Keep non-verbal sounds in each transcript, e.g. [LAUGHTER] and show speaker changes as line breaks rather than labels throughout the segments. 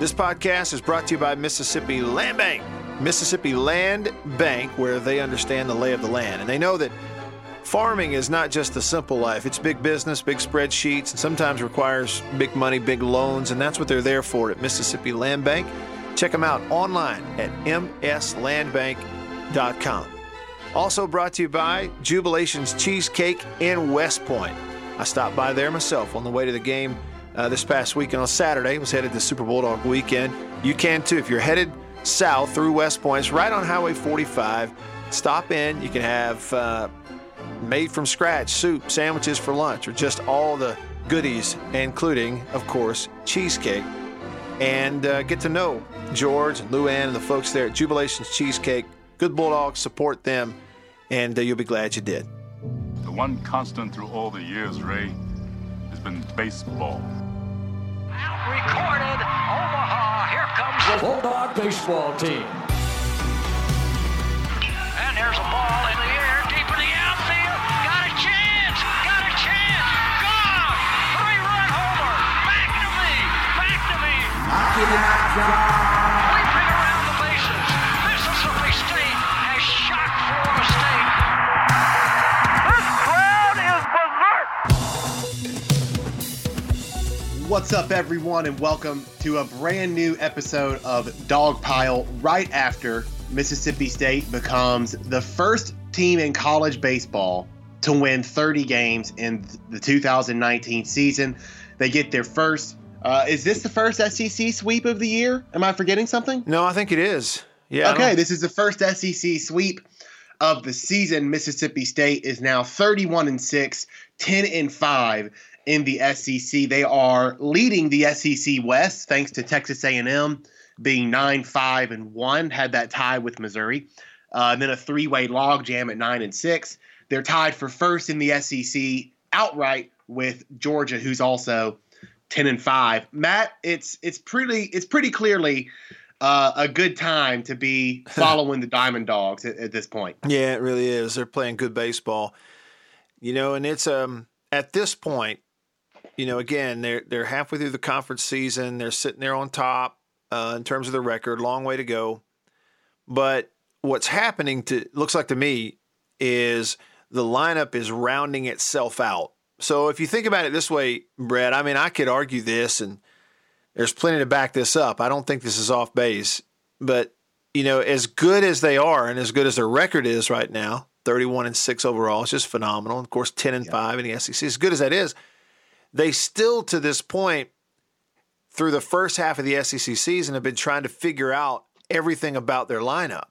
This podcast is brought to you by Mississippi Land Bank. Mississippi Land Bank, where they understand the lay of the land. And they know that farming is not just a simple life, it's big business, big spreadsheets, and sometimes requires big money, big loans. And that's what they're there for at Mississippi Land Bank. Check them out online at mslandbank.com. Also brought to you by Jubilations Cheesecake in West Point. I stopped by there myself on the way to the game uh, this past weekend on Saturday. Was headed to Super Bulldog weekend. You can too if you're headed south through West Point. It's right on Highway 45. Stop in. You can have uh, made from scratch soup, sandwiches for lunch, or just all the goodies, including, of course, cheesecake. And uh, get to know George and Luann and the folks there at Jubilations Cheesecake. Good Bulldogs, support them, and uh, you'll be glad you did.
The one constant through all the years, Ray, has been baseball.
Recorded, Omaha. Here comes the
Bulldog baseball team.
And there's a ball in the air, deep in the outfield. Got a chance! Got a chance! Gone! Three-run homer! Back to me! Back to me! Leaping
What's up, everyone, and welcome to a brand new episode of Dogpile right after Mississippi State becomes the first team in college baseball to win 30 games in the 2019 season. They get their first. Uh, is this the first SEC sweep of the year? Am I forgetting something?
No, I think it is. Yeah.
Okay, this is the first SEC sweep of the season. Mississippi State is now 31 and 6, 10 and 5 in the SEC. They are leading the SEC West thanks to Texas A&M being 9 5 and 1, had that tie with Missouri. Uh, and then a three-way logjam at 9 and 6. They're tied for first in the SEC outright with Georgia who's also 10 and 5. Matt, it's it's pretty it's pretty clearly uh, a good time to be [LAUGHS] following the Diamond Dogs at, at this point.
Yeah, it really is. They're playing good baseball. You know, and it's um at this point, you know, again, they're they're halfway through the conference season. They're sitting there on top uh, in terms of the record. Long way to go. But what's happening to looks like to me is the lineup is rounding itself out. So if you think about it this way, Brett, I mean, I could argue this, and there's plenty to back this up. I don't think this is off base, but you know, as good as they are and as good as their record is right now, 31 and 6 overall, it's just phenomenal. Of course, 10 and 5 in the SEC. As good as that is, they still to this point through the first half of the SEC season have been trying to figure out everything about their lineup.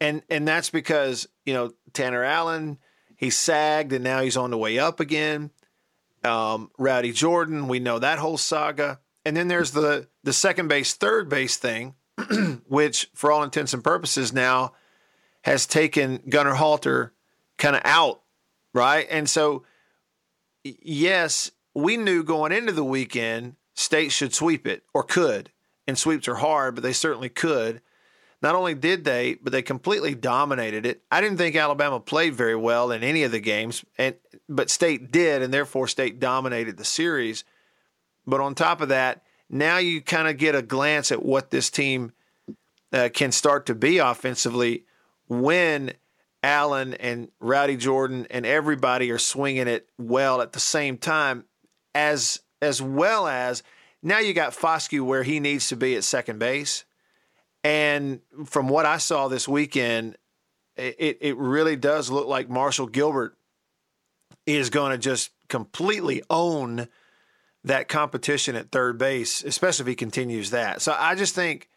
And and that's because, you know, Tanner Allen, he sagged and now he's on the way up again. Um, Rowdy Jordan, we know that whole saga. And then there's the the second base, third base thing, [CLEARS THROAT] which for all intents and purposes now has taken Gunnar Halter kind of out, right? And so yes, we knew going into the weekend state should sweep it or could. And sweeps are hard, but they certainly could. Not only did they, but they completely dominated it. I didn't think Alabama played very well in any of the games, and but State did, and therefore State dominated the series. But on top of that, now you kind of get a glance at what this team uh, can start to be offensively when Allen and Rowdy Jordan and everybody are swinging it well at the same time, as as well as now you got Foscue where he needs to be at second base. And from what I saw this weekend, it, it really does look like Marshall Gilbert is going to just completely own that competition at third base, especially if he continues that. So I just think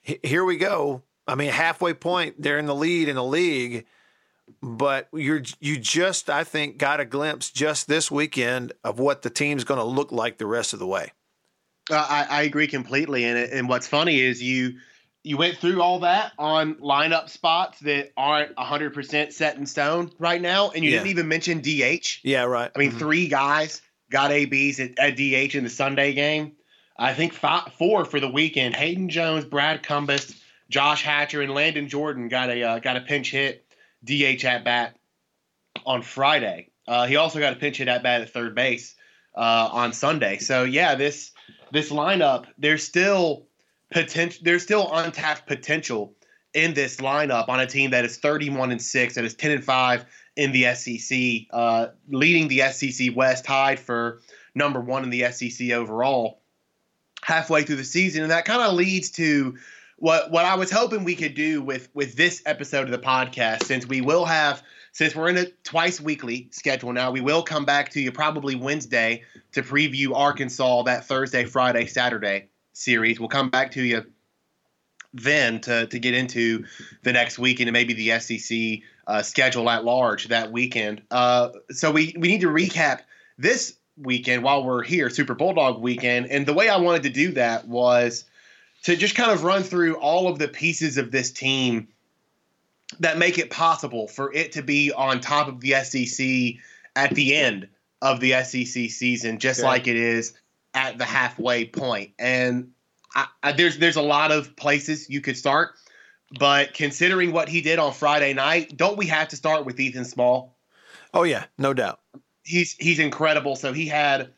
here we go. I mean, halfway point, they're in the lead in the league, but you're you just I think got a glimpse just this weekend of what the team's going to look like the rest of the way.
Uh, I, I agree completely. And and what's funny is you you went through all that on lineup spots that aren't 100% set in stone right now, and you
Yeah.
didn't even mention DH.
Yeah, right.
I mean,
Mhm.
three guys got ABs at, at DH in the Sunday game. I think five, four for the weekend. Hayden Jones, Brad Cumbest, Josh Hatcher, and Landon Jordan got a uh, got a pinch hit DH at bat on Friday. Uh, he also got a pinch hit at bat at third base uh, on Sunday. So yeah, this this lineup, there's still potential. There's still untapped potential in this lineup on a team that is 31 and six, that is 10 and five in the SEC, uh, leading the SEC West, tied for number one in the SEC overall halfway through the season, and that kind of leads to what what I was hoping we could do with with this episode of the podcast, since we will have since we're in a twice weekly schedule now, we will come back to you probably Wednesday to preview Arkansas that Thursday, Friday, Saturday series. We'll come back to you then to, to get into the next weekend and maybe the SEC uh, schedule at large that weekend. Uh, so we, we need to recap this weekend while we're here, Super Bulldog weekend. And the way I wanted to do that was to just kind of run through all of the pieces of this team that make it possible for it to be on top of the SEC at the end of the SEC season, just
Okay.
like it is at the halfway point. And I, I, there's there's a lot of places you could start, but considering what he did on Friday night, don't we have to start with Ethan Small?
Oh yeah, no doubt.
he's he's incredible. So he had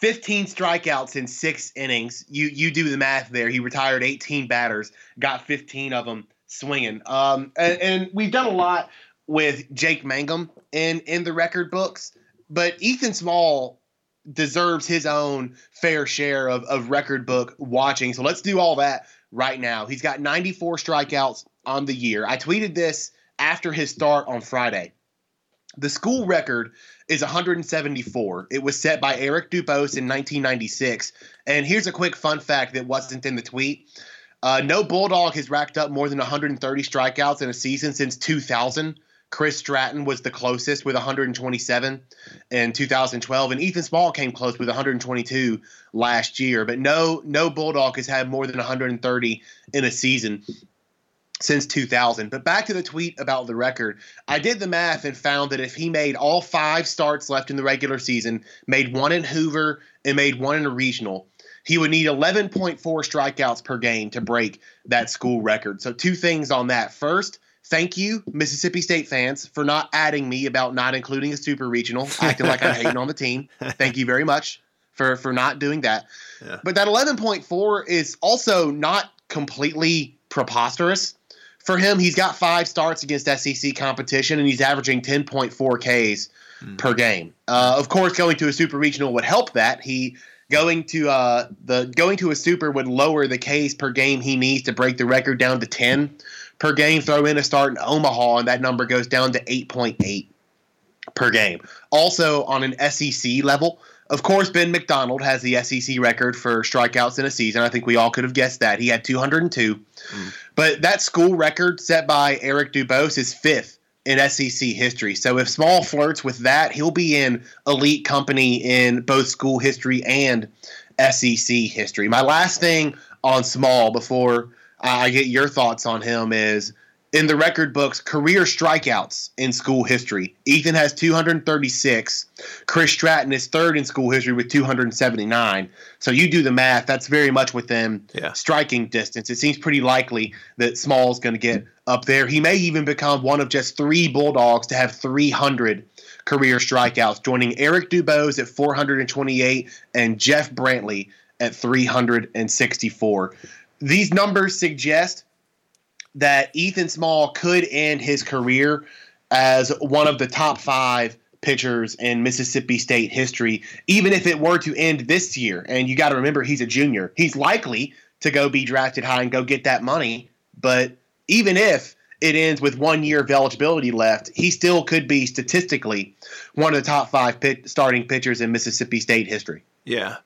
15 strikeouts in six innings. You you do the math there. He retired 18 batters, got 15 of them swinging. Um, and, and we've done a lot with Jake Mangum in in the record books, but Ethan Small deserves his own fair share of, of record book watching. So let's do all that right now. He's got 94 strikeouts on the year. I tweeted this after his start on Friday. The school record is 174. It was set by Eric Dubose in 1996. And here's a quick fun fact that wasn't in the tweet. Uh, no Bulldog has racked up more than 130 strikeouts in a season since 2000. Chris Stratton was the closest with 127 in 2012, and Ethan Small came close with 122 last year. But no, no Bulldog has had more than 130 in a season since 2000. But back to the tweet about the record. I did the math and found that if he made all five starts left in the regular season, made one in Hoover, and made one in a regional, he would need 11.4 strikeouts per game to break that school record. So, two things on that. First, thank you, Mississippi State fans, for not adding me about not including a super regional, acting like I'm [LAUGHS] hating on the team. Thank you very much for, for not doing that.
Yeah.
But that 11.4 is also not completely preposterous for him, he's got five starts against SEC competition, and he's averaging 10.4 Ks per game. Uh, of course, going to a super regional would help that. He going to uh, the going to a super would lower the Ks per game he needs to break the record down to 10 per game. Throw in a start in Omaha, and that number goes down to 8.8 per game. Also, on an SEC level, of course, Ben McDonald has the SEC record for strikeouts in a season. I think we all could have guessed that. He had 202. But that school record set by Eric Dubose is fifth in SEC history. So if Small flirts with that, he'll be in elite company in both school history and SEC history. My last thing on Small before I get your thoughts on him is in the record books, career strikeouts in school history. Ethan has 236. Chris Stratton is third in school history with 279. So you do the math. That's very much within
Yeah.
striking distance. It seems pretty likely that Small's going to get up there. He may even become one of just three Bulldogs to have 300 career strikeouts, joining Eric Dubose at 428 and Jeff Brantley at 364. These numbers suggest that Ethan Small could end his career as one of the top five pitchers in Mississippi State history, even if it were to end this year. And you got to remember, he's a junior. He's likely to go be drafted high and go get that money. But even if it ends with one year of eligibility left, he still could be statistically one of the top five pit, starting pitchers in Mississippi State history.
Yeah,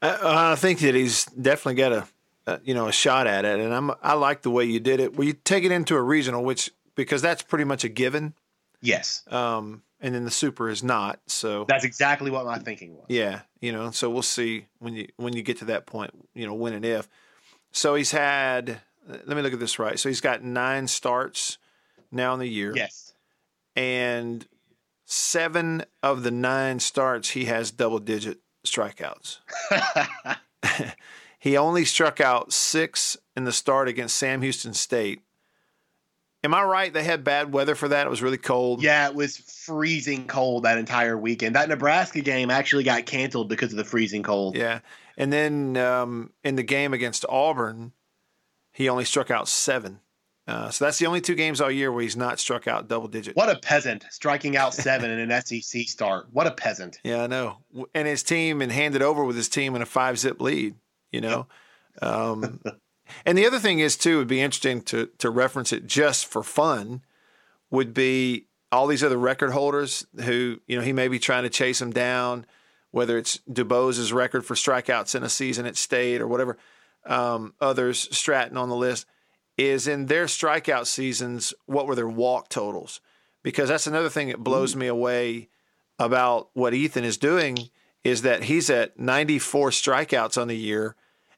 I, I think that he's definitely got a, a you know a shot at it, and I'm I like the way you did it. Well, you take it into a regional, which because that's pretty much a given,
Yes,
um, and then the super is not. So
that's exactly what my thinking was.
yeah, you know, so we'll see when you when you get to that point, you know, when and if. So he's had. Let me look at this right. So he's got nine starts now in the year.
Yes.
and seven of the nine starts he has double digit strikeouts. [LAUGHS] [LAUGHS] he only struck out six in the start against Sam Houston State. Am I right? They had bad weather for that. It was really cold.
Yeah, it was freezing cold that entire weekend. That Nebraska game actually got canceled because of the freezing cold.
Yeah. And then um, in the game against Auburn, he only struck out seven. Uh, so that's the only two games all year where he's not struck out double digit.
What a peasant striking out seven in an [LAUGHS] SEC start. What a peasant.
Yeah, I know. And his team and handed over with his team in a five zip lead. You know. Um, [LAUGHS] and the other thing is too it would be interesting to to reference it just for fun would be all these other record holders who you know he may be trying to chase them down, whether it's Dubose's record for strikeouts in a season at State or whatever. Um, others, Stratton on the list is in their strikeout seasons, what were their walk totals? Because that's another thing that blows me away about what Ethan is doing is that he's at 94 strikeouts on the year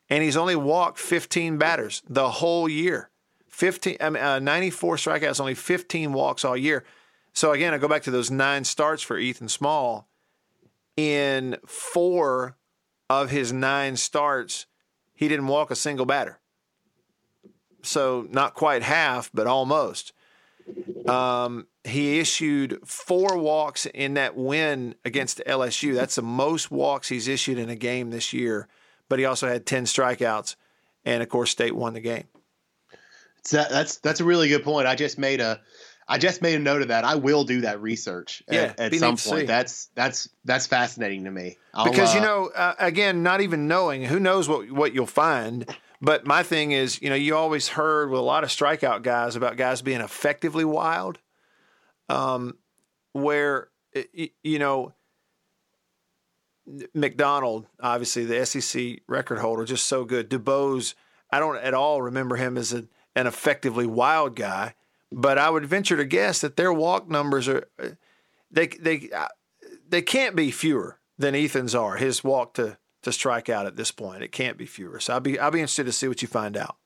and he's only walked 15 batters the whole year. 15 I mean, uh, 94 strikeouts, only 15 walks all year. So again, I go back to those nine starts for Ethan Small. In four of his nine starts, he didn't walk a single batter so not quite half, but almost. Um, he issued four walks in that win against LSU. That's the most walks he's issued in a game this year. But he also had ten strikeouts, and of course, State won the game.
So that's that's a really good point. I just made a I just made a note of that. I will do that research
yeah,
at, at some point. That's that's that's fascinating to me.
I'll, because you uh, know, uh, again, not even knowing who knows what what you'll find. But my thing is, you know, you always heard with a lot of strikeout guys about guys being effectively wild, um, where you know McDonald, obviously the SEC record holder, just so good. Dubose, I don't at all remember him as a, an effectively wild guy, but I would venture to guess that their walk numbers are they they uh, they can't be fewer than Ethan's are. His walk to to strike out at this point. It can't be fewer. So I'll be I'll be interested to see what you find out.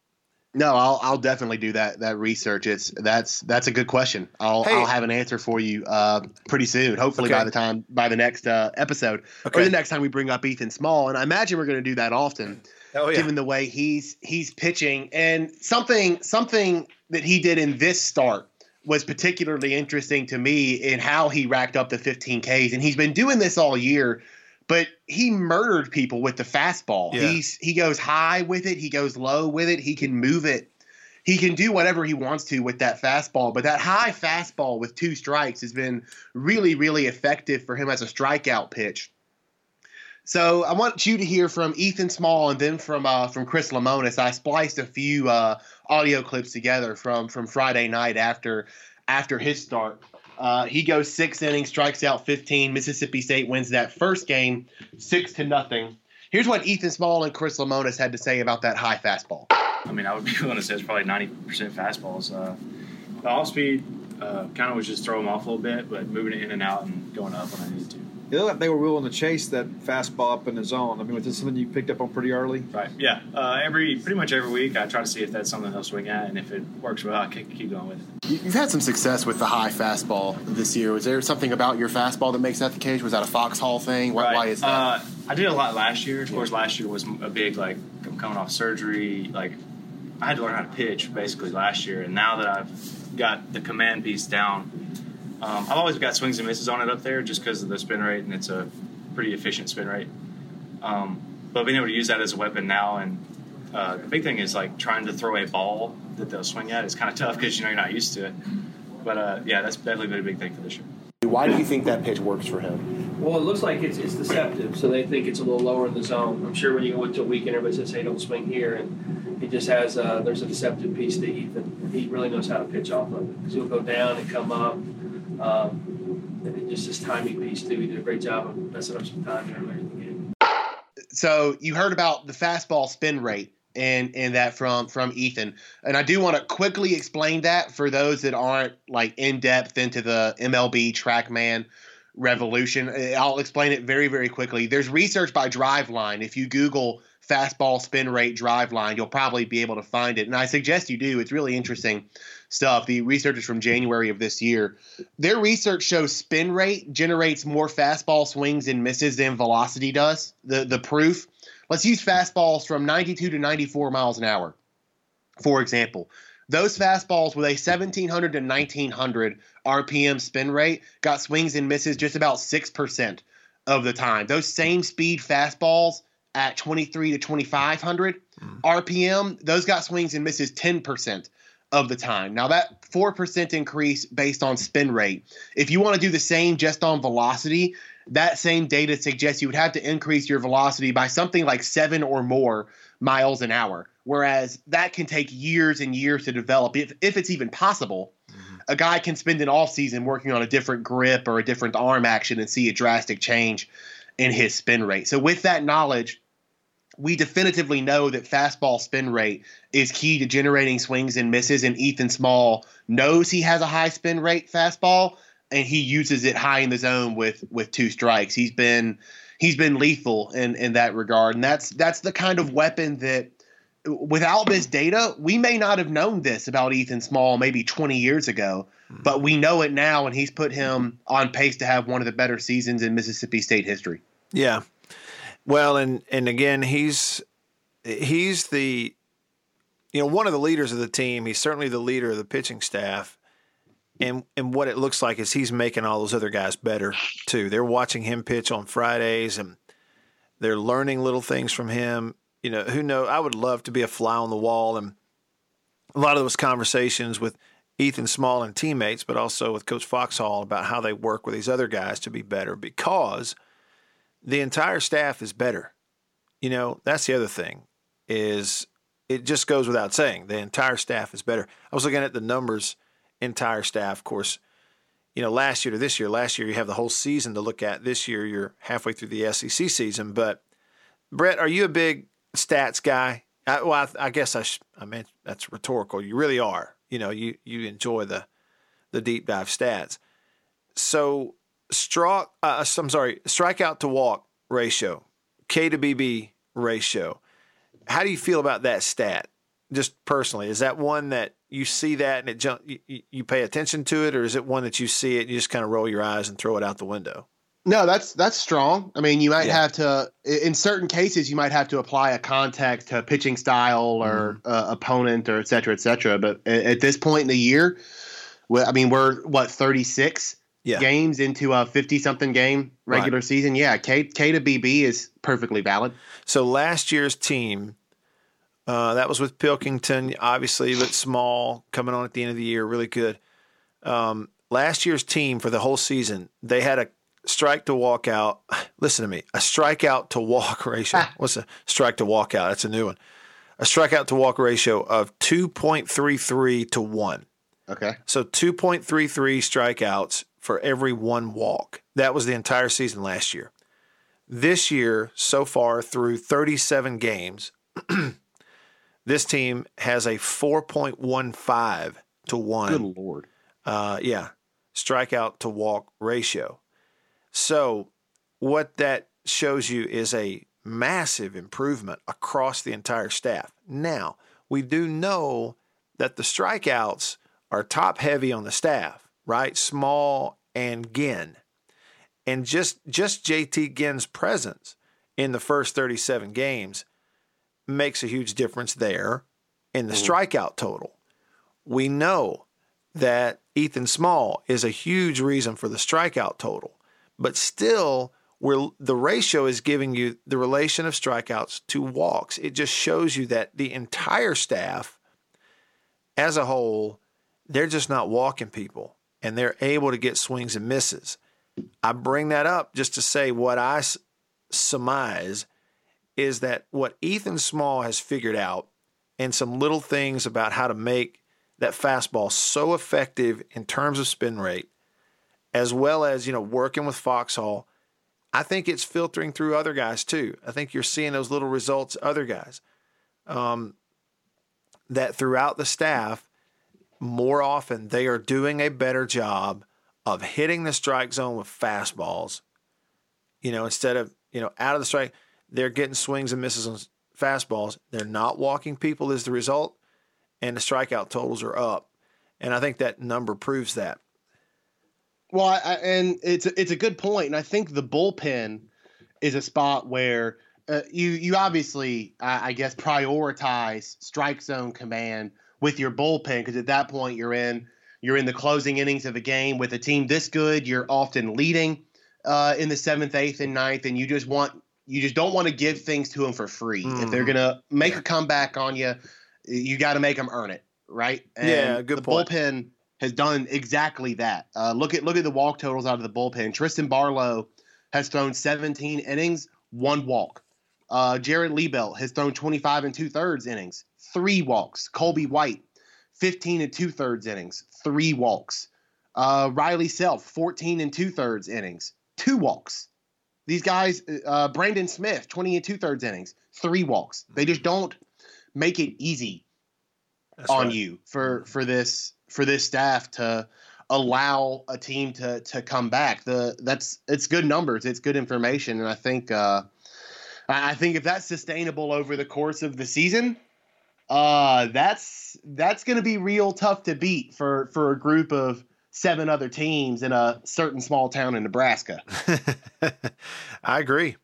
No, I'll I'll definitely do that that research. It's that's that's a good question. I'll hey. I'll have an answer for you uh, pretty soon. Hopefully okay. by the time by the next uh, episode okay. or the next time we bring up Ethan Small. And I imagine we're going to do that often, oh, yeah. given the way he's he's pitching and something something that he did in this start was particularly interesting to me in how he racked up the 15 Ks. And he's been doing this all year but he murdered people with the fastball. Yeah. He's he goes high with it, he goes low with it, he can move it. He can do whatever he wants to with that fastball, but that high fastball with two strikes has been really really effective for him as a strikeout pitch. So I want you to hear from Ethan Small and then from uh, from Chris Lemonis. I spliced a few uh, audio clips together from from Friday night after after his start. Uh, he goes six innings, strikes out 15. Mississippi State wins that first game, six to nothing. Here's what Ethan Small and Chris Lemonis had to say about that high fastball.
I mean, I would be [LAUGHS] willing to say it's probably 90% fastballs. Uh, the off speed uh, kind of was just throw them off a little bit, but moving it in and out and going up when I needed to.
It looked like they were willing to chase that fastball up in the zone. I mean, was this something you picked up on pretty early?
Right. Yeah. Uh, every pretty much every week, I try to see if that's something they'll swing at, and if it works well, I keep, keep going with it.
You've had some success with the high fastball this year. Was there something about your fastball that makes that the case? Was that a Foxhall thing? Why,
right.
why is that?
Uh, I did a lot last year. Of course, last year was a big like I'm coming off surgery. Like I had to learn how to pitch basically last year, and now that I've got the command piece down. Um, I've always got swings and misses on it up there just because of the spin rate, and it's a pretty efficient spin rate. Um, but being able to use that as a weapon now, and uh, the big thing is like trying to throw a ball that they'll swing at is kind of [LAUGHS] tough because you know you're not used to it. But uh, yeah, that's definitely been a big thing for this year.
Why do you think that pitch works for him?
Well, it looks like it's, it's deceptive, so they think it's a little lower in the zone. I'm sure when you go into a weekend, everybody says, "Hey, don't swing here," and he just has uh, there's a deceptive piece to Ethan. He really knows how to pitch off of it because he'll go down and come up. Um, and just his timing piece too. He did a great job of messing up some time earlier in the game.
So you heard about the fastball spin rate and and that from from Ethan. And I do want to quickly explain that for those that aren't like in depth into the MLB TrackMan revolution. I'll explain it very very quickly. There's research by Driveline. If you Google fastball spin rate Driveline, you'll probably be able to find it. And I suggest you do. It's really interesting stuff. The research is from January of this year. Their research shows spin rate generates more fastball swings and misses than velocity does. The the proof. Let's use fastballs from 92 to 94 miles an hour, for example. Those fastballs with a 1700 to 1900 RPM spin rate got swings and misses just about 6% of the time. Those same speed fastballs at 23 to 2500 RPM, hmm. those got swings and misses 10% of the time. Now that 4% increase based on spin rate. If you want to do the same just on velocity, that same data suggests you would have to increase your velocity by something like 7 or more miles an hour. Whereas that can take years and years to develop if if it's even possible. Mm-hmm. A guy can spend an off season working on a different grip or a different arm action and see a drastic change in his spin rate. So with that knowledge, we definitively know that fastball spin rate is key to generating swings and misses. And Ethan Small knows he has a high spin rate fastball, and he uses it high in the zone with with two strikes. He's been he's been lethal in in that regard, and that's that's the kind of weapon that. Without this data, we may not have known this about Ethan Small maybe 20 years ago, hmm. but we know it now, and he's put him on pace to have one of the better seasons in Mississippi State history.
Yeah. Well, and and again, he's he's the you know one of the leaders of the team. He's certainly the leader of the pitching staff. And and what it looks like is he's making all those other guys better too. They're watching him pitch on Fridays and they're learning little things from him. You know, who know? I would love to be a fly on the wall and a lot of those conversations with Ethan Small and teammates, but also with Coach Foxhall about how they work with these other guys to be better because the entire staff is better. You know, that's the other thing is it just goes without saying the entire staff is better. I was looking at the numbers, entire staff, of course. You know, last year to this year, last year you have the whole season to look at. This year you're halfway through the SEC season. But Brett, are you a big stats guy? I, well, I, I guess I, sh- I mean that's rhetorical. You really are. You know, you you enjoy the the deep dive stats. So, struck. Uh, I'm sorry, strikeout to walk ratio, K to BB ratio. How do you feel about that stat? Just personally, is that one that you see that and it jump, you, you pay attention to it, or is it one that you see it and you just kind of roll your eyes and throw it out the window?
No, that's that's strong. I mean, you might
Yeah.
have to in certain cases you might have to apply a context to pitching style or uh, opponent or et cetera, et cetera. But a- at this point in the year, I mean, we're what thirty six
Yeah.
games into a fifty something game regular season. Yeah, K K to BB is perfectly valid.
So last year's team, uh, that was with Pilkington, obviously, but small, coming on at the end of the year, really good. Um, last year's team for the whole season, they had a strike to walk out. [SIGHS] Listen to me, a strikeout to walk [LAUGHS] ratio. What's a strike to walk out? That's a new one. A strikeout to walk ratio of 2.33 to 1.
Okay.
So 2.33 strikeouts for every one walk. That was the entire season last year. This year, so far through 37 games, [CLEARS THROAT] this team has a 4.15 to 1
Good lord.
uh, yeah, strikeout to walk ratio. So, what that shows you is a massive improvement across the entire staff. Now, we do know that the strikeouts are top heavy on the staff, right? Small and Ginn. And just just JT Ginn's presence in the first 37 games makes a huge difference there in the mm-hmm. strikeout total. We know that Ethan Small is a huge reason for the strikeout total, but still, we're, the ratio is giving you the relation of strikeouts to walks. It just shows you that the entire staff, as a whole, they're just not walking people and they're able to get swings and misses. I bring that up just to say what I surmise is that what Ethan Small has figured out and some little things about how to make that fastball so effective in terms of spin rate, as well as, you know, working with Foxhall, I think it's filtering through other guys too. I think you're seeing those little results, other guys. Um, that throughout the staff, more often they are doing a better job of hitting the strike zone with fastballs. You know, instead of, you know, out of the strike, they're getting swings and misses on fastballs. They're not walking people as the result, and the strikeout totals are up. And I think that number proves that.
Well, I, and it's it's a good point, and I think the bullpen is a spot where uh, you you obviously I, I guess prioritize strike zone command with your bullpen because at that point you're in you're in the closing innings of a game with a team this good. You're often leading uh, in the seventh, eighth, and ninth, and you just want you just don't want to give things to them for free. If they're
Mhm.
gonna make
Yeah.
a comeback on you, you got to make them earn it, right?
Yeah, good
the
point.
bullpen has done exactly that. Uh, look at look at the walk totals out of the bullpen. Tristan Barlow has thrown 17 innings, one walk. Uh, Jared Liebelt has thrown 25 and two thirds innings, three walks. Colby White, 15 and two thirds innings, three walks. Uh, Riley Self, 14 and two thirds innings, two walks. These guys, uh, Brandon Smith, 20 and two thirds innings, three walks. They just don't make it easy
That's
on
right.
you for for this for this staff to allow a team to to come back. The that's it's good numbers, it's good information, and I think uh, I I think if that's sustainable over the course of the season, uh, that's that's going to be real tough to beat for for a group of seven other teams in a certain small town in Nebraska. [LAUGHS]
I agree.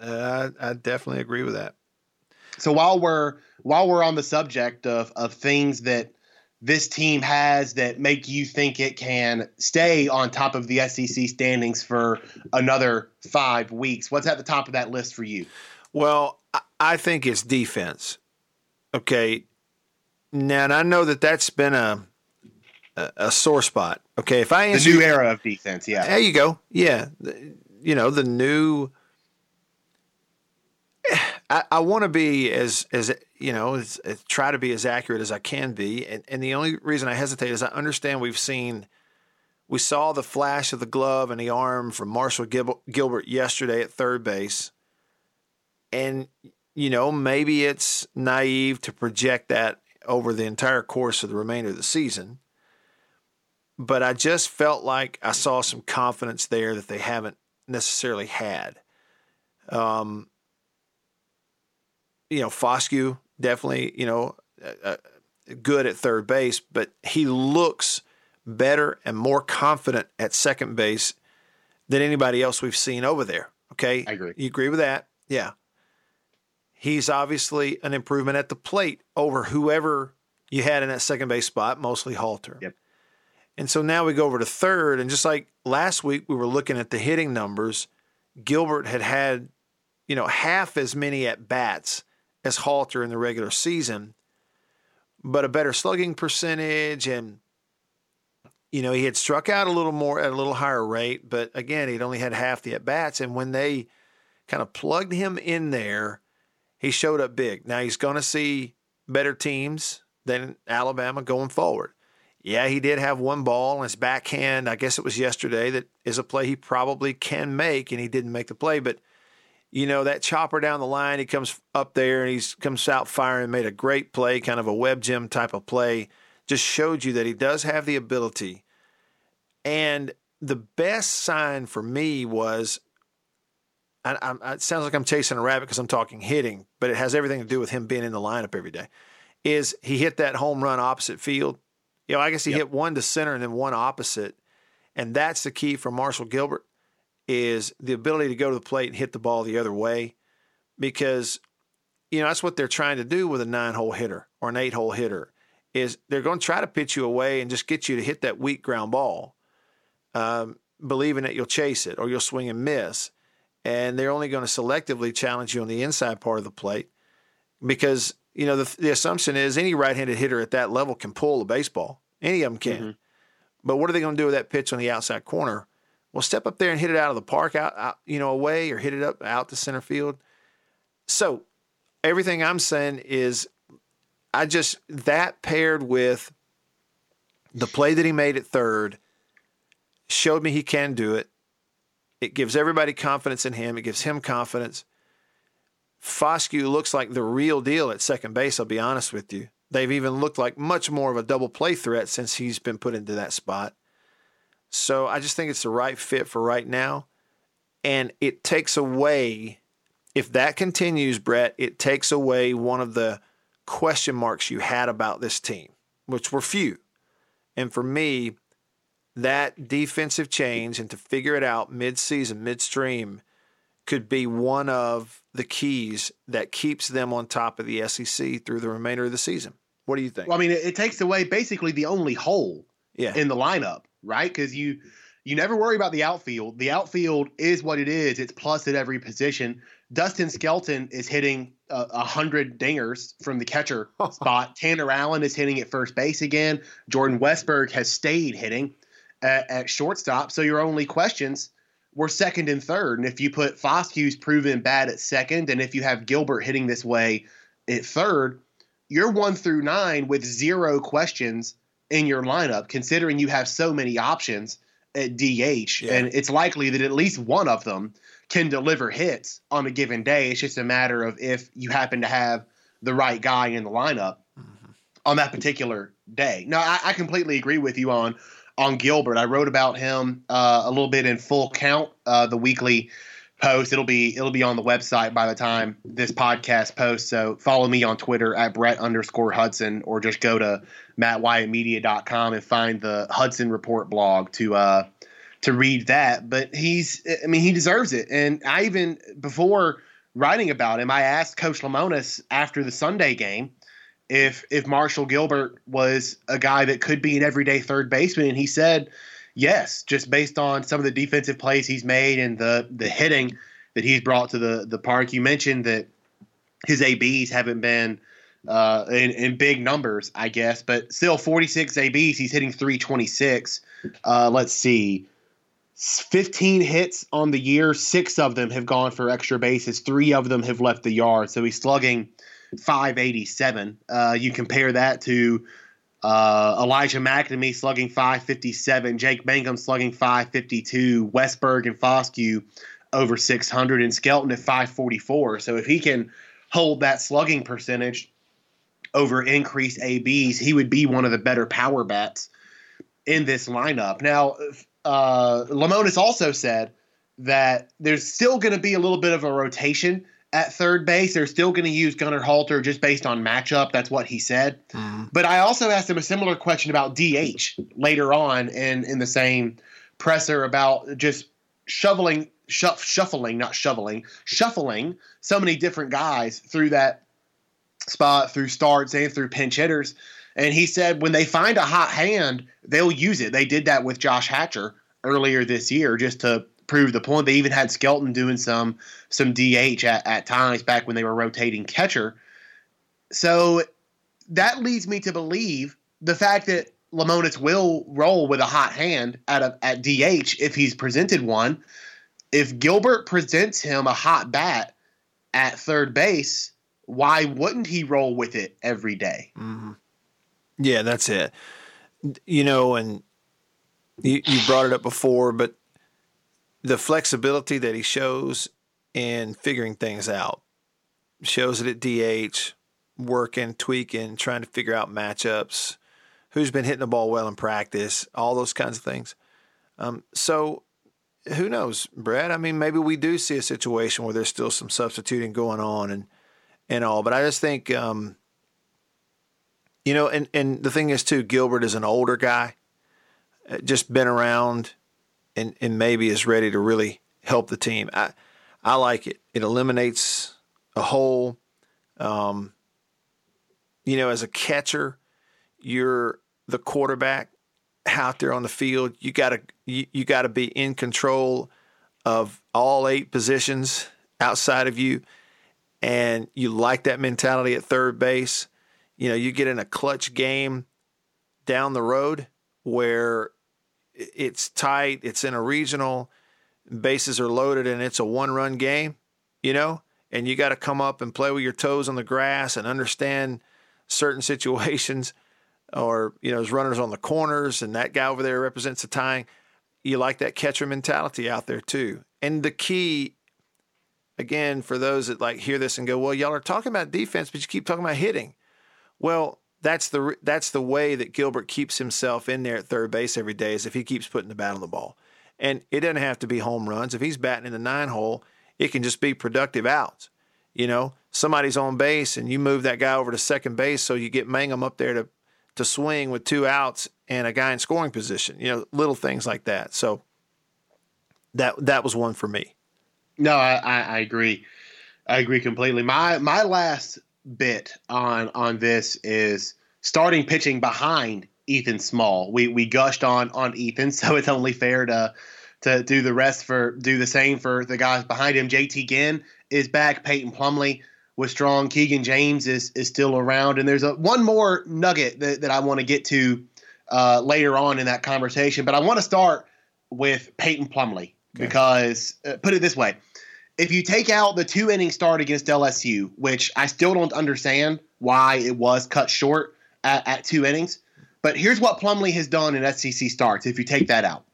Uh, I, I definitely agree with that.
So while we're while we're on the subject of of things that this team has that make you think it can stay on top of the SEC standings for another five weeks, what's at the top of that list for you?
Well, I, I think it's defense. Okay. Now, and I know that that's been a, a a sore spot. Okay, if I
The new era of defense, yeah.
There you go. Yeah. You know, the new I, I want to be as as you know, as, as- try to be as accurate as I can be. And and the only reason I hesitate is I understand we've seen we saw the flash of the glove and the arm from Marshall Gil- Gilbert yesterday at third base. And you know, maybe it's naive to project that over the entire course of the remainder of the season but I just felt like I saw some confidence there that they haven't necessarily had. Um, you know, Foscue definitely, you know, uh, good at third base, but he looks better and more confident at second base than anybody else we've seen over there. Okay,
I agree.
You agree with that? Yeah. He's obviously an improvement at the plate over whoever you had in that second base spot, mostly Halter.
Yep.
And so now we go over to third, and just like last week, we were looking at the hitting numbers. Gilbert had had, you know, half as many at bats as Halter in the regular season, but a better slugging percentage, and you know he had struck out a little more at a little higher rate. But again, he'd only had half the at bats, and when they kind of plugged him in there, he showed up big. Now he's going to see better teams than Alabama going forward. Yeah, he did have one ball on his backhand. I guess it was yesterday that is a play he probably can make, and he didn't make the play. But you know that chopper down the line, he comes up there and he's comes out firing, made a great play, kind of a web gem type of play. Just showed you that he does have the ability. And the best sign for me was, I, I, it sounds like I'm chasing a rabbit because I'm talking hitting, but it has everything to do with him being in the lineup every day. Is he hit that home run opposite field? You know, I guess he hit one to center and then one opposite. And that's the key for Marshall Gilbert is the ability to go to the plate and hit the ball the other way. Because, you know, that's what they're trying to do with a nine hole hitter or an eight hole hitter is they're going to try to pitch you away and just get you to hit that weak ground ball, um, believing that you'll chase it or you'll swing and miss. And they're only going to selectively challenge you on the inside part of the plate because you know the, the assumption is any right-handed hitter at that level can pull the baseball. Any of them can. Mm-hmm. But what are they going to do with that pitch on the outside corner? Well, step up there and hit it out of the park, out, out you know, away, or hit it up out to center field. So everything I'm saying is, I just that paired with the play that he made at third showed me he can do it. It gives everybody confidence in him. It gives him confidence. Foscue looks like the real deal at second base, I'll be honest with you. They've even looked like much more of a double play threat since he's been put into that spot. So I just think it's the right fit for right now. And it takes away, if that continues, Brett, it takes away one of the question marks you had about this team, which were few. And for me, that defensive change and to figure it out mid-season, midstream, could be one of the keys that keeps them on top of the SEC through the remainder of the season. What do you think?
Well, I mean, it, it takes away basically the only hole
yeah,
in the lineup, right? Because you you never worry about the outfield. The outfield is what it is. It's plus at every position. Dustin Skelton is hitting a hundred dingers from the catcher [LAUGHS] spot. Tanner Allen is hitting at first base again. Jordan Westburg has stayed hitting at, at, shortstop. So your only questions were second and third. And if you put Foscue's proven bad at second, and if you have Gilbert hitting this way at third, you're one through nine with zero questions in your lineup, considering you have so many options at DH. Yeah. And it's likely that at least one of them can deliver hits on a given day. It's just a matter of if you happen to have the right guy in the lineup mm-hmm. on that particular day. No, I, I, completely agree with you on on Gilbert. I wrote about him uh, a little bit in full count, uh, the weekly post. It'll be it'll be on the website by the time this podcast posts. So follow me on Twitter at Brett underscore Hudson, or just go to MattWyattMedia.com and find the Hudson Report blog to uh, to read that. But he's I mean he deserves it. And I even before writing about him, I asked Coach Lemonis after the Sunday game if if Marshall Gilbert was a guy that could be an everyday third baseman, and he said yes, just based on some of the defensive plays he's made and the the hitting that he's brought to the the park. You mentioned that his ABs haven't been uh, in, in big numbers, I guess, but still 46 ABs. He's hitting 326. Uh, let's see. 15 hits on the year. Six of them have gone for extra bases. Three of them have left the yard. So he's slugging 587. Uh, you compare that to uh, Elijah MacNamee slugging 557, Jake Mangum slugging 552, Westburg and Foscue over 600, and Skelton at 544. So if he can hold that slugging percentage over increased ABs, he would be one of the better power bats in this lineup. Now, uh, Lemonis also said that there's still going to be a little bit of a rotation at third base. They're still going to use Gunnar Halter just based on matchup. That's what he said. Mm. But I also asked him a similar question about DH later on in, in the same presser about just shoveling, shuff, shuffling, not shoveling, shuffling so many different guys through that spot, through starts and through pinch hitters. And he said when they find a hot hand, they'll use it. They did that with Josh Hatcher earlier this year just to prove the point. They even had Skelton doing some some DH at, at times back when they were rotating catcher. So that leads me to believe the fact that Lemonis will roll with a hot hand at a, at DH if he's presented one. If Gilbert presents him a hot bat at third base, why wouldn't he roll with it every day?
Mm-hmm. Yeah, that's it. You know, and you, you brought it up before, but the flexibility that he shows in figuring things out shows it at DH, working, tweaking, trying to figure out matchups, who's been hitting the ball well in practice, all those kinds of things. Um, so who knows, Brad? I mean, maybe we do see a situation where there's still some substituting going on and and all, but I just think, um, you know, and and the thing is too, Gilbert is an older guy, uh, just been around and, and maybe is ready to really help the team. I I like it. It eliminates a hole. Um, you know, as a catcher, you're the quarterback out there on the field. You gotta you, you gotta be in control of all eight positions outside of you. And you like that mentality at third base. You know, you get in a clutch game down the road where it's tight, it's in a regional, bases are loaded, and it's a one run game, you know, and you got to come up and play with your toes on the grass and understand certain [LAUGHS] situations or, you know, as runners on the corners and that guy over there represents the tying. You like that catcher mentality out there too. And the key, again, for those that like hear this and go, well, y'all are talking about defense, but you keep talking about hitting. Well, that's the that's the way that Gilbert keeps himself in there at third base every day is if he keeps putting the bat on the ball. And it doesn't have to be home runs. If he's batting in the nine hole, it can just be productive outs. You know, somebody's on base and you move that guy over to second base so you get Mangum up there to to swing with two outs and a guy in scoring position. You know, little things like that. So that that was one for me.
No, I, I agree. I agree completely. My my last bit on on this is starting pitching behind Ethan Small. We we gushed on on Ethan, [LAUGHS] so it's only fair to to do the rest for do the same for the guys behind him. JT Ginn is back. Peyton Plumlee was strong. Keegan James is is still around, and there's a one more nugget that, that I want to get to uh, later on in that conversation. But I want to start with Peyton Plumlee because uh, put it this way: if you take out the two inning start against LSU, which I still don't understand why it was cut short at, at two innings, but here's what Plumlee has done in SEC starts. If you take that out.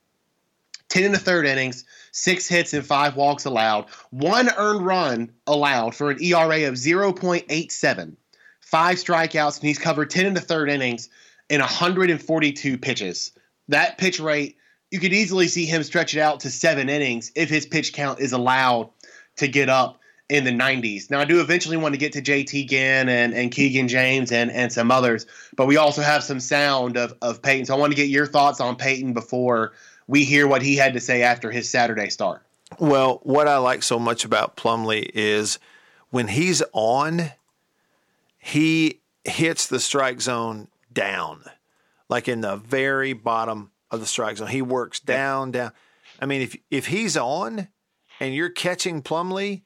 10 in the third innings, six hits and five walks allowed, one earned run allowed for an ERA of 0.87, five strikeouts, and he's covered 10 in the third innings in 142 pitches. That pitch rate, you could easily see him stretch it out to seven innings if his pitch count is allowed to get up in the 90s. Now, I do eventually want to get to JT Ginn and, and Keegan James and, and some others, but we also have some sound of, of Peyton. So I want to get your thoughts on Peyton before we hear what he had to say after his Saturday start.
Well, what I like so much about Plumlee is when he's on, he hits the strike zone down, like in the very bottom of the strike zone. He works down, down. I mean, if if he's on and you're catching Plumlee,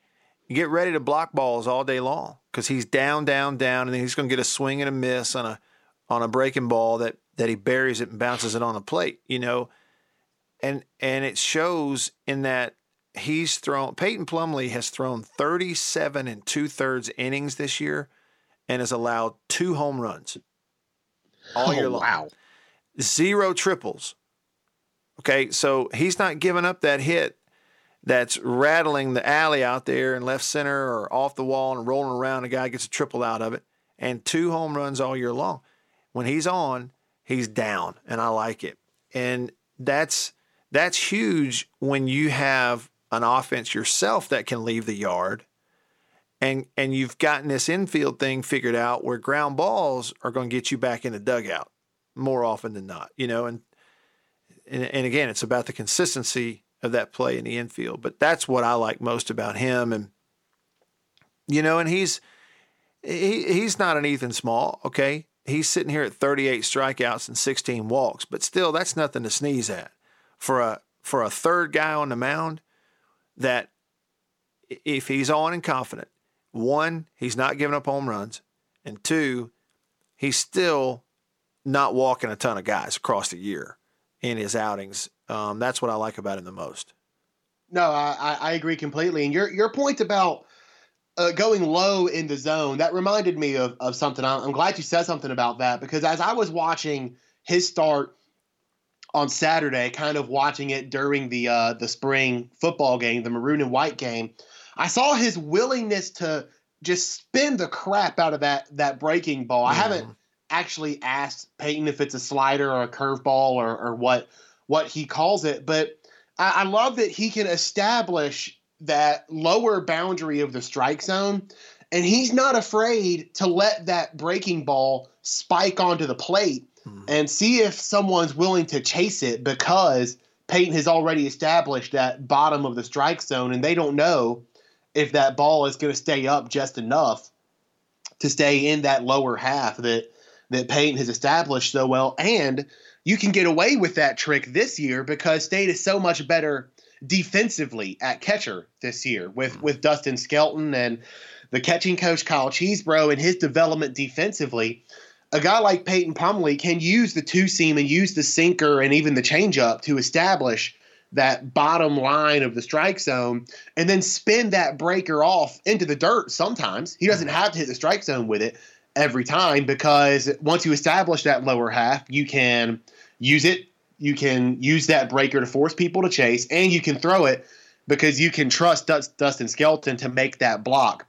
you get ready to block balls all day long because he's down, down, down, and then he's going to get a swing and a miss on a on a breaking ball that that he buries it and bounces it on the plate. You know, and and it shows in that he's thrown Peyton Plumlee has thrown 37 and two thirds innings this year and has allowed two home runs all year oh, long.
Oh, Wow.
Zero triples. Okay, so he's not giving up that hit that's rattling the alley out there in left center or off the wall and rolling around. A guy gets a triple out of it, and two home runs all year long. When he's on, he's down, and I like it. And that's that's huge when you have an offense yourself that can leave the yard and and you've gotten this infield thing figured out where ground balls are going to get you back in the dugout more often than not you know and and, and again it's about the consistency of that play in the infield but that's what i like most about him and you know and he's he, he's not an ethan small okay he's sitting here at 38 strikeouts and 16 walks but still that's nothing to sneeze at for a for a third guy on the mound that if he's on and confident, one, he's not giving up home runs, and two, he's still not walking a ton of guys across the year in his outings. Um, that's what I like about him the most.
No, I, I- agree completely. And your your point about uh, going low in the zone that reminded me of, of something. I'm, I'm glad you said something about that because as I was watching his start on Saturday, kind of watching it during the uh, the spring football game, the maroon and white game, I saw his willingness to just spin the crap out of that that breaking ball. I haven't actually asked Peyton if it's a slider or a curveball or, or what what he calls it, but I, I love that he can establish that lower boundary of the strike zone, and he's not afraid to let that breaking ball spike onto the plate hmm. and see if someone's willing to chase it because Peyton has already established that bottom of the strike zone, and they don't know if that ball is going to stay up just enough to stay in that lower half that that Peyton has established so well. And you can get away with that trick this year because State is so much better defensively at catcher this year with mm. with Dustin Skelton and the catching coach Kyle Cheesebro and his development defensively. A guy like Peyton Plumlee can use the two seam and use the sinker and even the changeup to establish that bottom line of the strike zone and then spin that breaker off into the dirt sometimes. He doesn't mm. have to hit the strike zone with it every time because once you establish that lower half, you can use it. You can use that breaker to force people to chase, and you can throw it because you can trust Dust- Dustin Skelton to make that block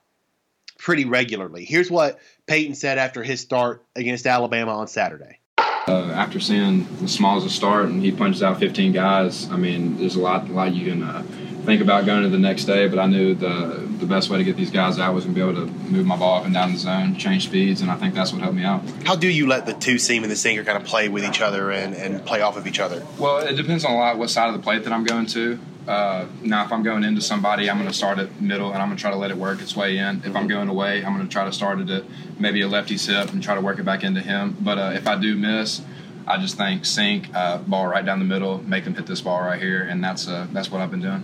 pretty regularly. Here's what Peyton said after his start against Alabama on Saturday.
Uh, after seeing the Smalls to start and he punches out 15 guys, I mean, there's a lot, a lot you can uh, think about going to the next day. But I knew the the best way to get these guys out was going to be able to move my ball up and down the zone, change speeds, and I think that's what helped me out.
How do you let the two seam and the sinker kind of play with each other and, and play off of each other?
Well, it depends on a lot what side of the plate that I'm going to. Uh, now, if I'm going into somebody, I'm going to start at middle and I'm going to try to let it work its way in. If I'm going away, I'm going to try to start it at maybe a lefty hip and try to work it back into him. But uh, if I do miss, I just think sink uh, ball right down the middle, make them hit this ball right here, and that's uh, that's what I've been doing.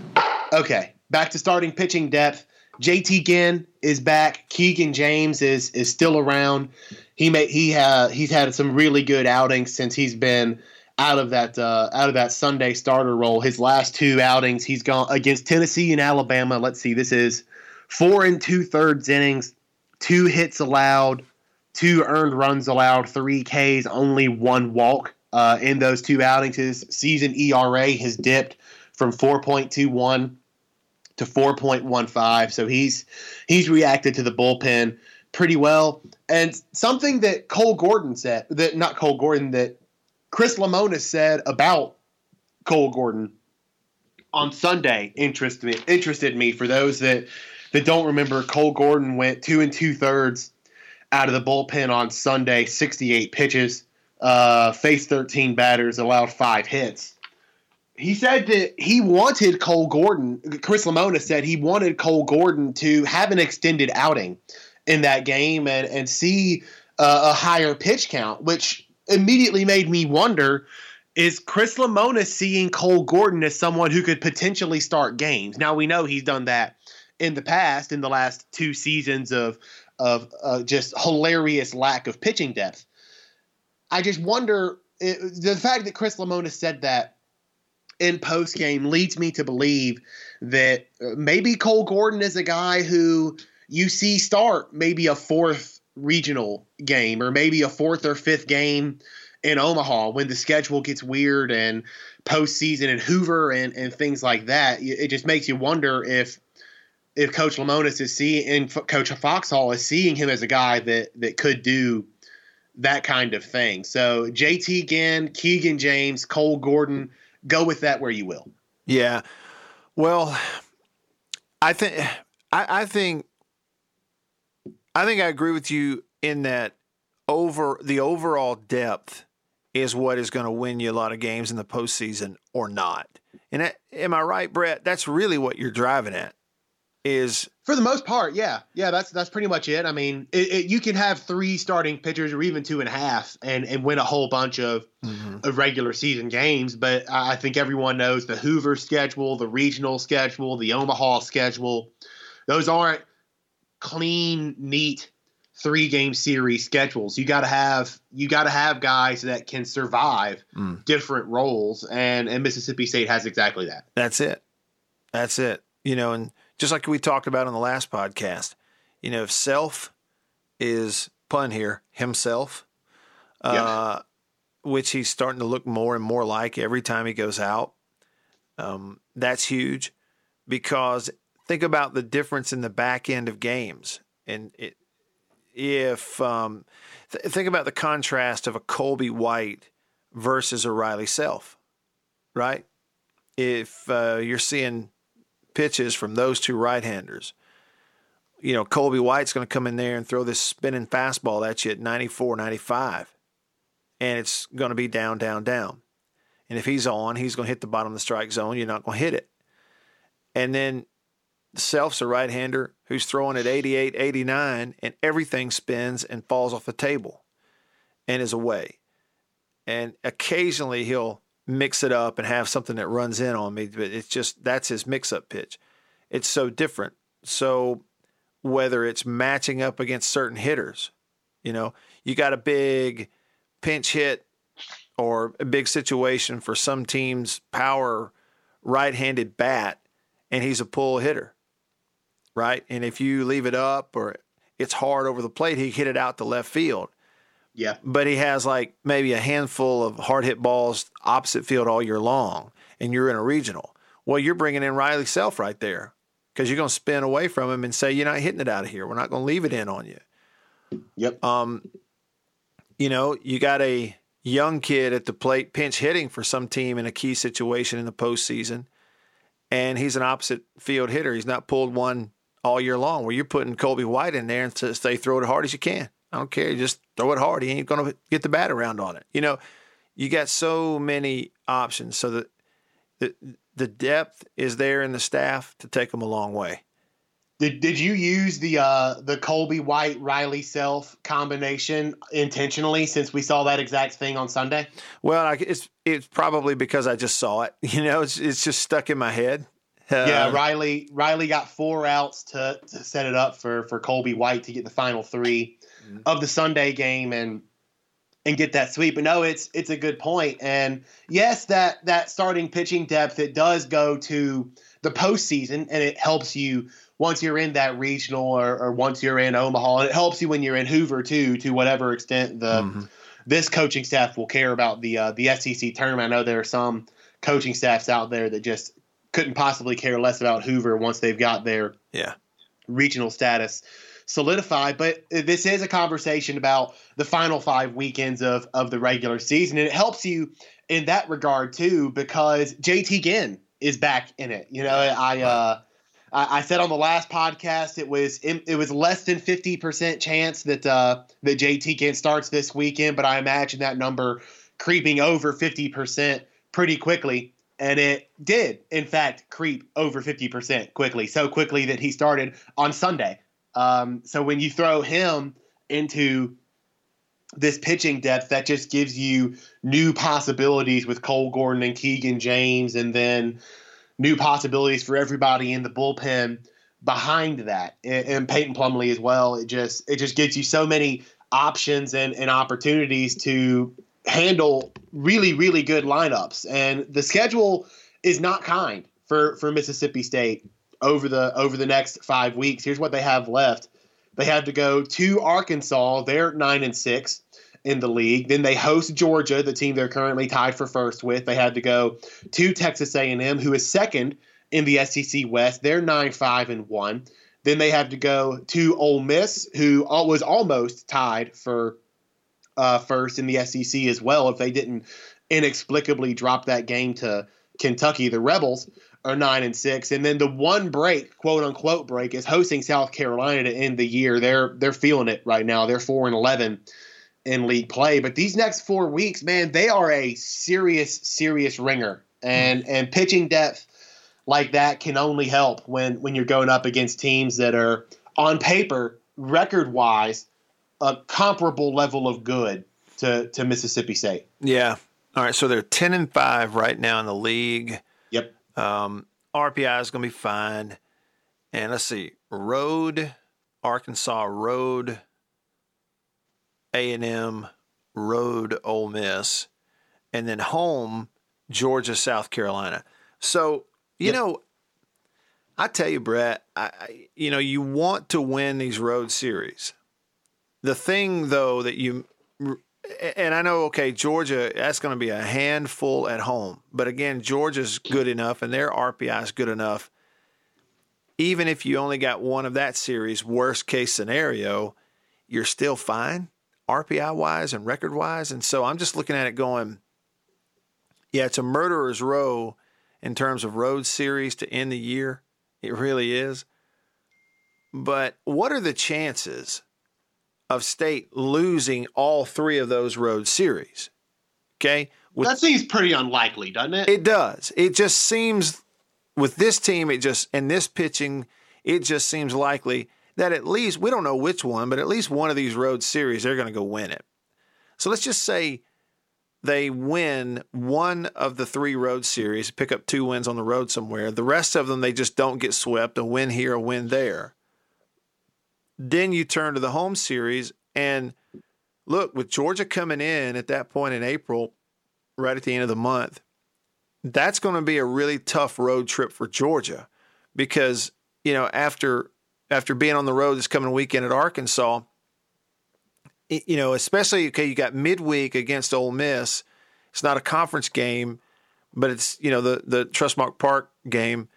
Okay, back to starting pitching depth. JT Ginn is back. Keegan James is is still around. He may he uh, he's had some really good outings since he's been out of that uh, out of that Sunday starter role. His last two outings, he's gone against Tennessee and Alabama. Let's see, this is four and two thirds innings, two hits allowed, two earned runs allowed, three Ks, only one walk uh, in those two outings. His season ERA has dipped from 4.21 to 4.15. So he's he's reacted to the bullpen pretty well. And something that Cole Gordon said that not Cole Gordon that Chris Lemonis said about Cole Gordon on Sunday interested me interested me for those that that don't remember Cole Gordon went two and two thirds out of the bullpen on Sunday, 68 pitches, uh, faced 13 batters, allowed five hits he said that he wanted Cole Gordon. Chris Lemonis said he wanted Cole Gordon to have an extended outing in that game and and see uh, a higher pitch count, which immediately made me wonder: Is Chris Lemonis seeing Cole Gordon as someone who could potentially start games? Now we know he's done that in the past, in the last two seasons of of uh, just hilarious lack of pitching depth. I just wonder it, the fact that Chris Lemonis said that in post game leads me to believe that uh, maybe Cole Gordon is a guy who you see start maybe a fourth regional game or maybe a fourth or fifth game in Omaha when the schedule gets weird and postseason and Hoover and, and things like that. It just makes you wonder if if Coach Lemonis is seeing and Coach Foxhall is seeing him as a guy that that could do that kind of thing. So JT Ginn, Keegan James, Cole Gordon go with that where you will.
Yeah. Well, I think I, think I think I agree with you in that over the overall depth is what is going to win you a lot of games in the postseason or not. And that, am I right, Brett? That's really what you're driving at is
for the most part, yeah, yeah. That's that's pretty much it. I mean, it, it, you can have three starting pitchers or even two and a half, and and win a whole bunch of mm-hmm. of regular season games. But I think everyone knows the Hoover schedule, the regional schedule, the Omaha schedule. Those aren't clean, neat three game series schedules. You got to have you got to have guys that can survive mm. different roles, and and Mississippi State has exactly that.
That's it. That's it. You know, and just like we talked about in the last podcast. You know, if self is pun here, himself, uh, which he's starting to look more and more like every time he goes out. Um, that's huge because think about the difference in the back end of games. And it, if um, th- think about the contrast of a Colby White versus a Riley Self, right? If uh, you're seeing pitches from those two right-handers. You know, Colby White's going to come in there and throw this spinning fastball at you at 94, 95. And it's going to be down, down, down. And if he's on, he's going to hit the bottom of the strike zone. You're not going to hit it. And then Self's a right hander who's throwing at 88, 89, and everything spins and falls off the table and is away. And occasionally he'll mix it up and have something that runs in on me. But it's just that's his mix up pitch. It's so different. So whether it's matching up against certain hitters, you know, you got a big pinch hit or a big situation for some team's power right handed bat and he's a pull hitter. Right. And if you leave it up or it's hard over the plate, he hit it out to left field.
Yeah.
But he has like maybe a handful of hard hit balls opposite field all year long, and you're in a regional. Well, you're bringing in Riley Self right there because you're going to spin away from him and say, You're not hitting it out of here. We're not going to leave it in on you.
Yep.
Um, you know, you got a young kid at the plate pinch hitting for some team in a key situation in the postseason, and he's an opposite field hitter. He's not pulled one all year long. Where you're putting Colby White in there and say throw it hard as you can. I don't care. Just throw it hard. He ain't going to get the bat around on it. You know, you got so many options. So that the, the depth is there in the staff to take them a long way.
Did, did you use the uh, the Colby White Riley Self combination intentionally since we saw that exact thing on Sunday?
Well, I, it's it's probably because I just saw it. [LAUGHS] You know, it's it's just stuck in my head. Uh,
yeah, Riley Riley got four outs to, to set it up for for Colby White to get the final 3
Mm-hmm.
of the Sunday game and and get that sweep. But no, it's it's a good point. And yes, that that starting pitching depth it does go to the postseason, and it helps you once you're in that regional or, or once you're in Omaha. And it helps you when you're in Hoover too, to whatever extent the
Mhm.
this coaching staff will care about the uh, the SEC tournament. I know there are some coaching staffs out there that just couldn't possibly care less about Hoover once they've got their
Yeah.
regional status solidified. But this is a conversation about the final five weekends of of the regular season, and it helps you in that regard too because JT Ginn is back in it. You know, I. Uh, I I said on the last podcast it was it was less than fifty percent chance that uh, that JT Ginn starts this weekend, but I imagine that number creeping over fifty percent pretty quickly, and it did in fact creep over fifty percent quickly, so quickly that he started on Sunday. Um, so when you throw him into this pitching depth, that just gives you new possibilities with Cole Gordon and Keegan James, and then new possibilities for everybody in the bullpen behind that, and, and Peyton Plumlee as well. It just it just gives you so many options and, and opportunities to handle really really good lineups, and the schedule is not kind for for Mississippi State over the over the next five weeks. Here's what they have left. They have to go to Arkansas. They're nine and six in the league. Then they host Georgia, the team they're currently tied for first with. They had to go to Texas A&M, who is second in the SEC West. They're nine five and one. Then they have to go to Ole Miss, who was almost tied for uh, first in the SEC as well. If they didn't inexplicably drop that game to Kentucky, the Rebels are nine and six. And then the one break, quote unquote break, is hosting South Carolina to end the year. They're they're feeling it right now. They're four and eleven in league play. But these next four weeks, man, they are a serious, serious ringer. And mm. and pitching depth like that can only help when when you're going up against teams that are on paper, record wise, a comparable level of good to, to Mississippi State.
Yeah. All right. So they're ten and five right now in the league. Um, RPI is going to be fine. And let's see, road, Arkansas road, A and M road, Ole Miss, and then home, Georgia, South Carolina. So you
Yep.
know, I tell you, Brett, I, I you know you want to win these road series. The thing though that you and I know, okay, Georgia, that's going to be a handful at home. But again, Georgia's good enough and their RPI is good enough. Even if you only got one of that series, worst case scenario, you're still fine, RPI wise and record wise. And so I'm just looking at it going, yeah, it's a murderer's row in terms of road series to end the year. It really is. But what are the chances of state losing all three of those road series? Okay. With,
that seems pretty unlikely, doesn't it?
it does. It just seems with this team, it just and this pitching, it just seems likely that at least we don't know which one, but at least one of these road series, they're going to go win it. So let's just say they win one of the three road series, pick up two wins on the road somewhere. The rest of them, they just don't get swept, a win here, a win there. Then you turn to the home series, and look, with Georgia coming in at that point in April, right at the end of the month, that's going to be a really tough road trip for Georgia because, you know, after after being on the road this coming weekend at Arkansas, you know, especially okay, you got midweek against Ole Miss. It's not a conference game, but it's you know the the Trustmark Park game.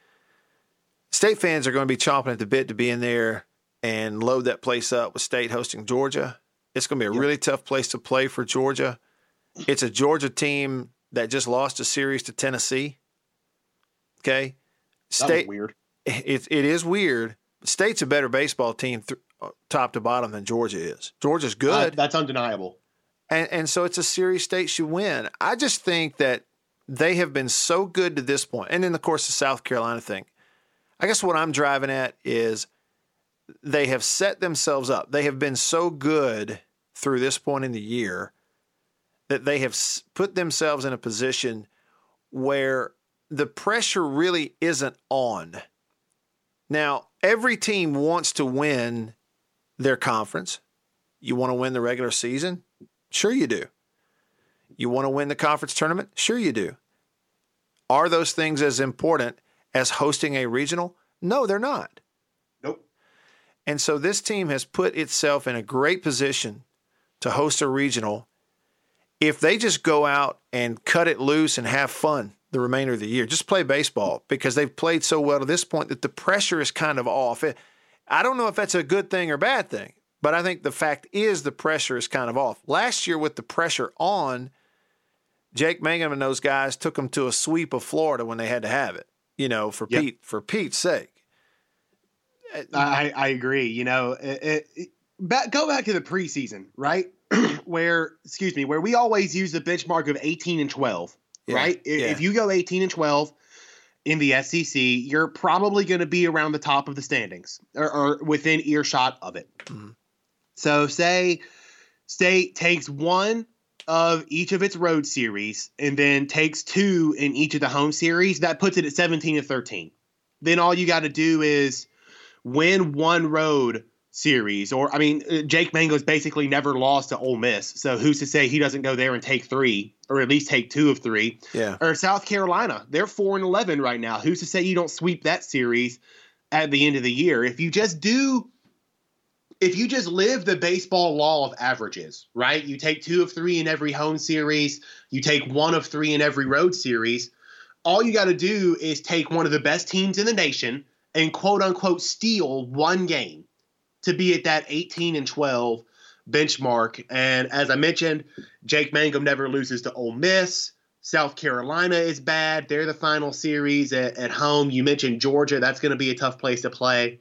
State fans are going to be chomping at the bit to be in there and load that place up with State hosting Georgia. It's going to be a really tough place to play for Georgia. It's a Georgia team that just lost a series to Tennessee. Okay, State
weird. [LAUGHS]
it, it is weird. State's a better baseball team, th- uh, top to bottom, than Georgia is. Georgia's
Uh,
good,
that's undeniable.
and and so it's a series State should win. I just think that they have been so good to this point, and then of course the South Carolina thing. I guess what I'm driving at is they have set themselves up. They have been so good through this point in the year that they have put themselves in a position where the pressure really isn't on. Now, every team wants to win their conference. You want to win the regular season? Sure, you do. You want to win the conference tournament? Sure, you do. Are those things as important as hosting a regional? No, they're not. And so this team has put itself in a great position to host a regional if they just go out and cut it loose and have fun the remainder of the year. Just play baseball because they've played so well to this point that the pressure is kind of off. I don't know if that's a good thing or bad thing, but I think the fact is the pressure is kind of off. Last year, with the pressure on, Jake Mangum and those guys took them to a sweep of Florida when they had to have it. You know, for
Yep.
Pete for Pete's sake.
I, I agree. You know, it, it, back, go back to the preseason, right? [CLEARS THROAT] where, excuse me, where we always use the benchmark of 18 and 12,
Yeah,
right?
Yeah.
If you go 18 and 12 in the SEC, you're probably going to be around the top of the standings or, or within earshot of it.
Mhm.
So, say State takes one of each of its road series and then takes two in each of the home series, that puts it at 17 and 13. Then all you got to do is win one road series, or I mean, uh, Jake Mangum's basically never lost to Ole Miss, so who's to say he doesn't go there and take three, or at least take two of three?
Yeah.
Or South Carolina, they're four and eleven right now. Who's to say you don't sweep that series at the end of the year? If you just do. If you just live the baseball law of averages, right? You take two of three in every home series, you take one of three in every road series. All you got to do is take one of the best teams in the nation and quote unquote steal one game to be at that 18 and 12 benchmark. And as I mentioned, Jake Mangum never loses to Ole Miss. South Carolina is bad. They're the final series at, at home. You mentioned Georgia. That's going to be a tough place to play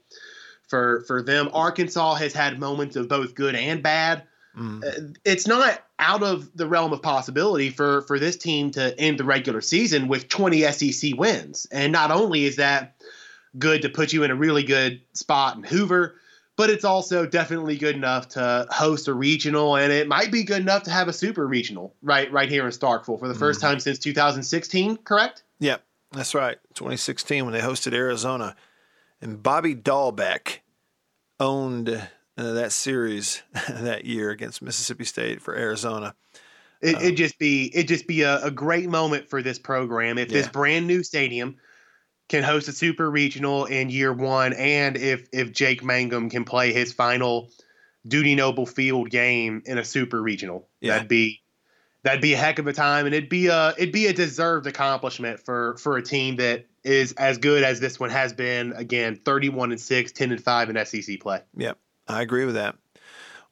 for for them. Arkansas has had moments of both good and bad.
Mm.
Uh, It's not out of the realm of possibility for for this team to end the regular season with 20 SEC wins. And not only is that good to put you in a really good spot in Hoover, but it's also definitely good enough to host a regional, and it might be good enough to have a super regional right right here in Starkville for the 1st time since 2016. Correct?
Yep, that's right. 2016 when they hosted Arizona, and Bobby Dalbec owned uh, that series [LAUGHS] that year against Mississippi State for Arizona.
It, it'd just be it'd just be a, a great moment for this program if this brand new stadium can host a super regional in year one, and if if Jake Mangum can play his final Dudy Noble Field game in a super regional,
Yeah.
that'd be that'd be a heck of a time, and it'd be a it'd be a deserved accomplishment for for a team that is as good as this one has been. Again, thirty one and 6, 10 and five in SEC play.
Yep, I agree with that.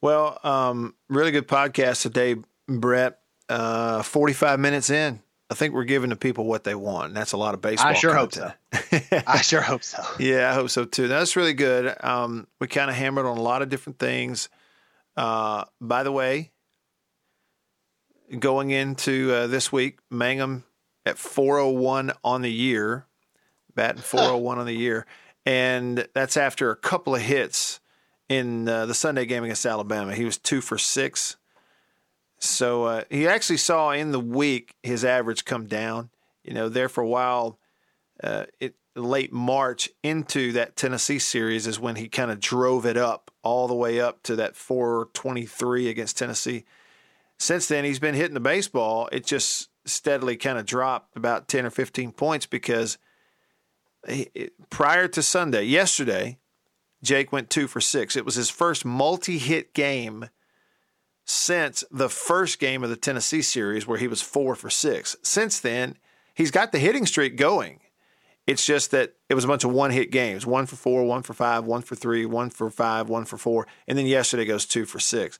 Well, um, really good podcast today, Brett. Uh, 45 minutes in. I think we're giving the people what they want. and That's a lot of baseball.
I sure hope
so. [LAUGHS]
I sure hope so.
Yeah, I hope so too. That's really good. Um, we kind of hammered on a lot of different things. Uh, by the way, going into uh, this week, Mangum at 401 on the year, batting 401 on the year. And that's after a couple of hits in uh, the Sunday game against Alabama. He was two for six. So uh, he actually saw in the week his average come down. You know, there for a while, uh, it late March into that Tennessee series is when he kind of drove it up all the way up to that 423 against Tennessee. Since then, he's been hitting the baseball. It just steadily kind of dropped about 10 or 15 points because he, it, prior to Sunday, yesterday, Jake went two for six. It was his first multi hit game since the first game of the Tennessee series where he was four for six. Since then, he's got the hitting streak going. It's just that it was a bunch of one hit games one for four, one for five, one for three, one for five, one for four. And then yesterday goes two for six.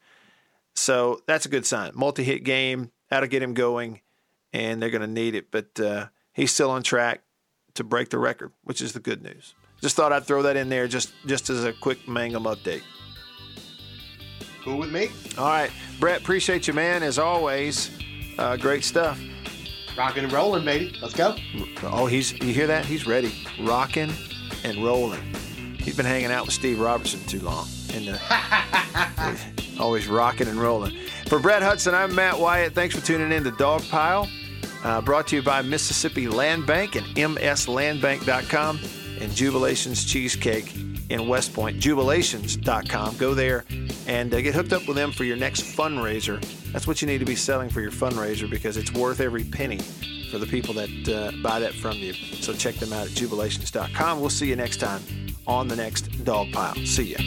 So that's a good sign. Multi hit game, that'll get him going, and they're going to need it. But uh, he's still on track to break the record, which is the good news. Just thought I'd throw that in there just, just as a quick Mangum update.
Cool with me?
All right. Brett, appreciate you, man, as always. Uh, great stuff.
Rocking and rolling, baby. Let's go.
Oh, he's you hear that? He's ready. Rocking and rolling. He's been hanging out with Steve Robertson too long. And uh, [LAUGHS] always rocking and rolling. For Brett Hudson, I'm Matt Wyatt. Thanks for tuning in to Dog Pile. Uh, brought to you by Mississippi Land Bank and mslandbank.com and Jubilations Cheesecake in West Point. Jubilations.com. Go there and uh, get hooked up with them for your next fundraiser. That's what you need to be selling for your fundraiser because it's worth every penny for the people that uh, buy that from you. So check them out at jubilations.com. We'll see you next time on the next Dog Pile. See ya.